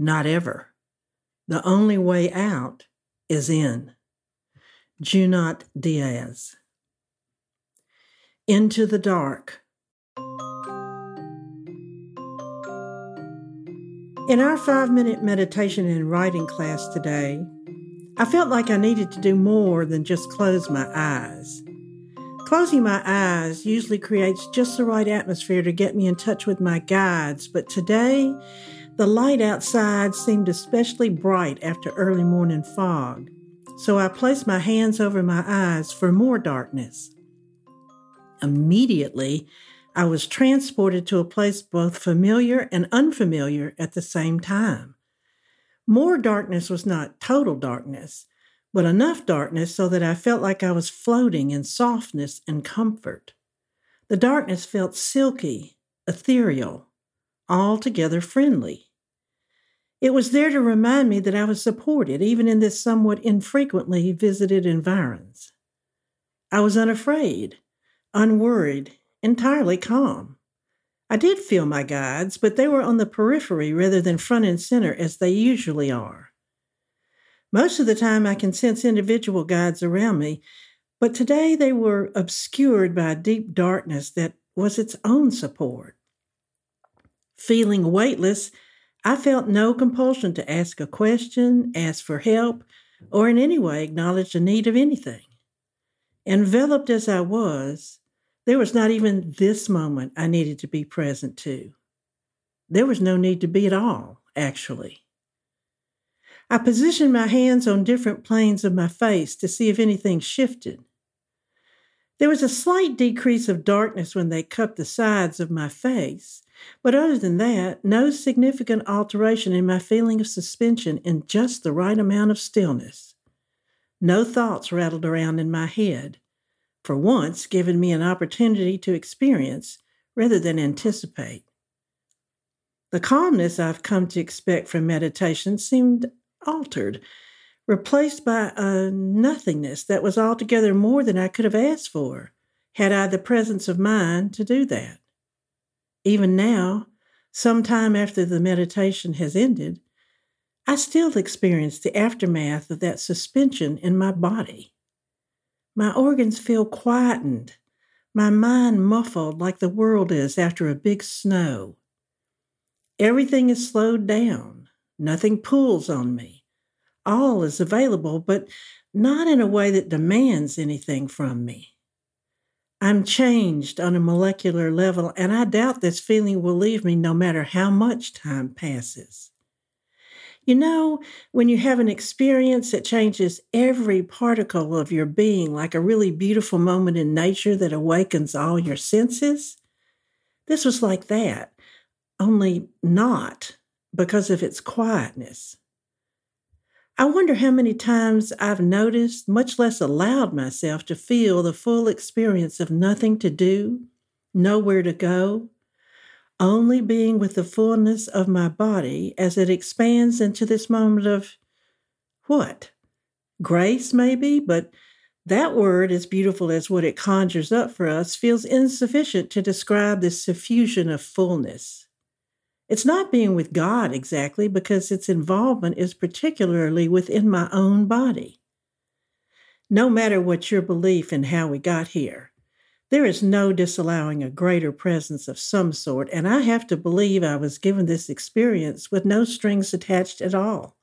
not ever. The only way out is in. Junot Diaz. Into the dark. In our five minute meditation and writing class today, I felt like I needed to do more than just close my eyes. Closing my eyes usually creates just the right atmosphere to get me in touch with my guides, but today, the light outside seemed especially bright after early morning fog, so I placed my hands over my eyes for more darkness. Immediately, I was transported to a place both familiar and unfamiliar at the same time. More darkness was not total darkness, but enough darkness so that I felt like I was floating in softness and comfort. The darkness felt silky, ethereal, altogether friendly. It was there to remind me that I was supported even in this somewhat infrequently visited environs. I was unafraid, unworried, entirely calm. I did feel my guides, but they were on the periphery rather than front and center as they usually are. Most of the time, I can sense individual guides around me, but today they were obscured by a deep darkness that was its own support. Feeling weightless, I felt no compulsion to ask a question, ask for help, or in any way acknowledge the need of anything. Enveloped as I was, there was not even this moment I needed to be present to. There was no need to be at all, actually. I positioned my hands on different planes of my face to see if anything shifted. There was a slight decrease of darkness when they cupped the sides of my face, but other than that, no significant alteration in my feeling of suspension in just the right amount of stillness. No thoughts rattled around in my head, for once giving me an opportunity to experience rather than anticipate. The calmness I've come to expect from meditation seemed altered, replaced by a nothingness that was altogether more than I could have asked for, had I the presence of mind to do that. Even now, some time after the meditation has ended, I still experience the aftermath of that suspension in my body. My organs feel quietened, my mind muffled like the world is after a big snow. Everything is slowed down, nothing pulls on me. All is available, but not in a way that demands anything from me. I'm changed on a molecular level, and I doubt this feeling will leave me no matter how much time passes. You know, when you have an experience that changes every particle of your being, like a really beautiful moment in nature that awakens all your senses? This was like that, only not because of its quietness. I wonder how many times I've noticed, much less allowed myself to feel the full experience of nothing to do, nowhere to go, only being with the fullness of my body as it expands into this moment of what? Grace, maybe, but that word, as beautiful as what it conjures up for us, feels insufficient to describe this suffusion of fullness. It's not being with God exactly because its involvement is particularly within my own body. No matter what your belief in how we got here, there is no disallowing a greater presence of some sort, and I have to believe I was given this experience with no strings attached at all,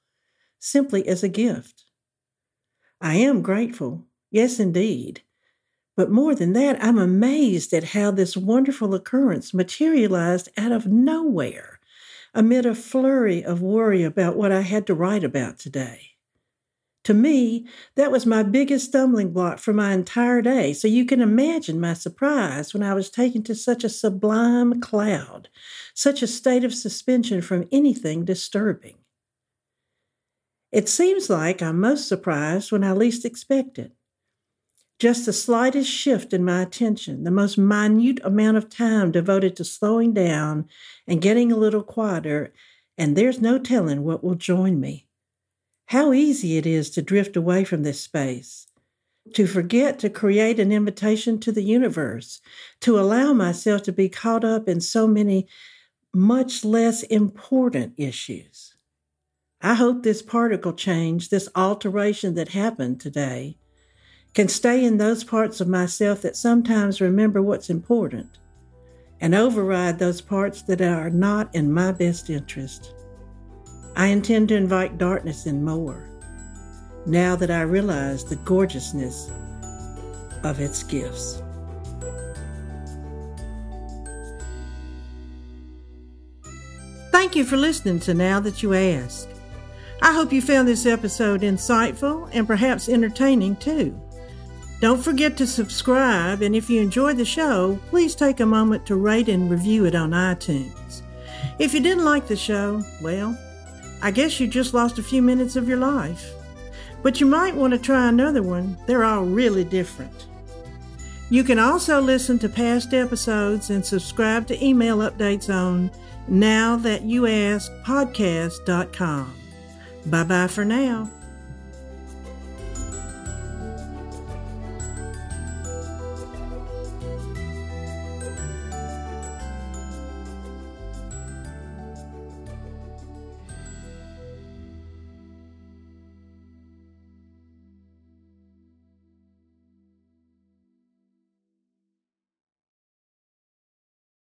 simply as a gift. I am grateful, yes, indeed. But more than that, I'm amazed at how this wonderful occurrence materialized out of nowhere amid a flurry of worry about what I had to write about today. To me, that was my biggest stumbling block for my entire day. So you can imagine my surprise when I was taken to such a sublime cloud, such a state of suspension from anything disturbing. It seems like I'm most surprised when I least expect it. Just the slightest shift in my attention, the most minute amount of time devoted to slowing down and getting a little quieter, and there's no telling what will join me. How easy it is to drift away from this space, to forget to create an invitation to the universe, to allow myself to be caught up in so many much less important issues. I hope this particle change, this alteration that happened today, can stay in those parts of myself that sometimes remember what's important and override those parts that are not in my best interest. I intend to invite darkness in more now that I realize the gorgeousness of its gifts. Thank you for listening to Now That You Ask. I hope you found this episode insightful and perhaps entertaining too. Don't forget to subscribe, and if you enjoyed the show, please take a moment to rate and review it on iTunes. If you didn't like the show, well, I guess you just lost a few minutes of your life. But you might want to try another one, they're all really different. You can also listen to past episodes and subscribe to email updates on now that you ask podcast.com. Bye bye for now.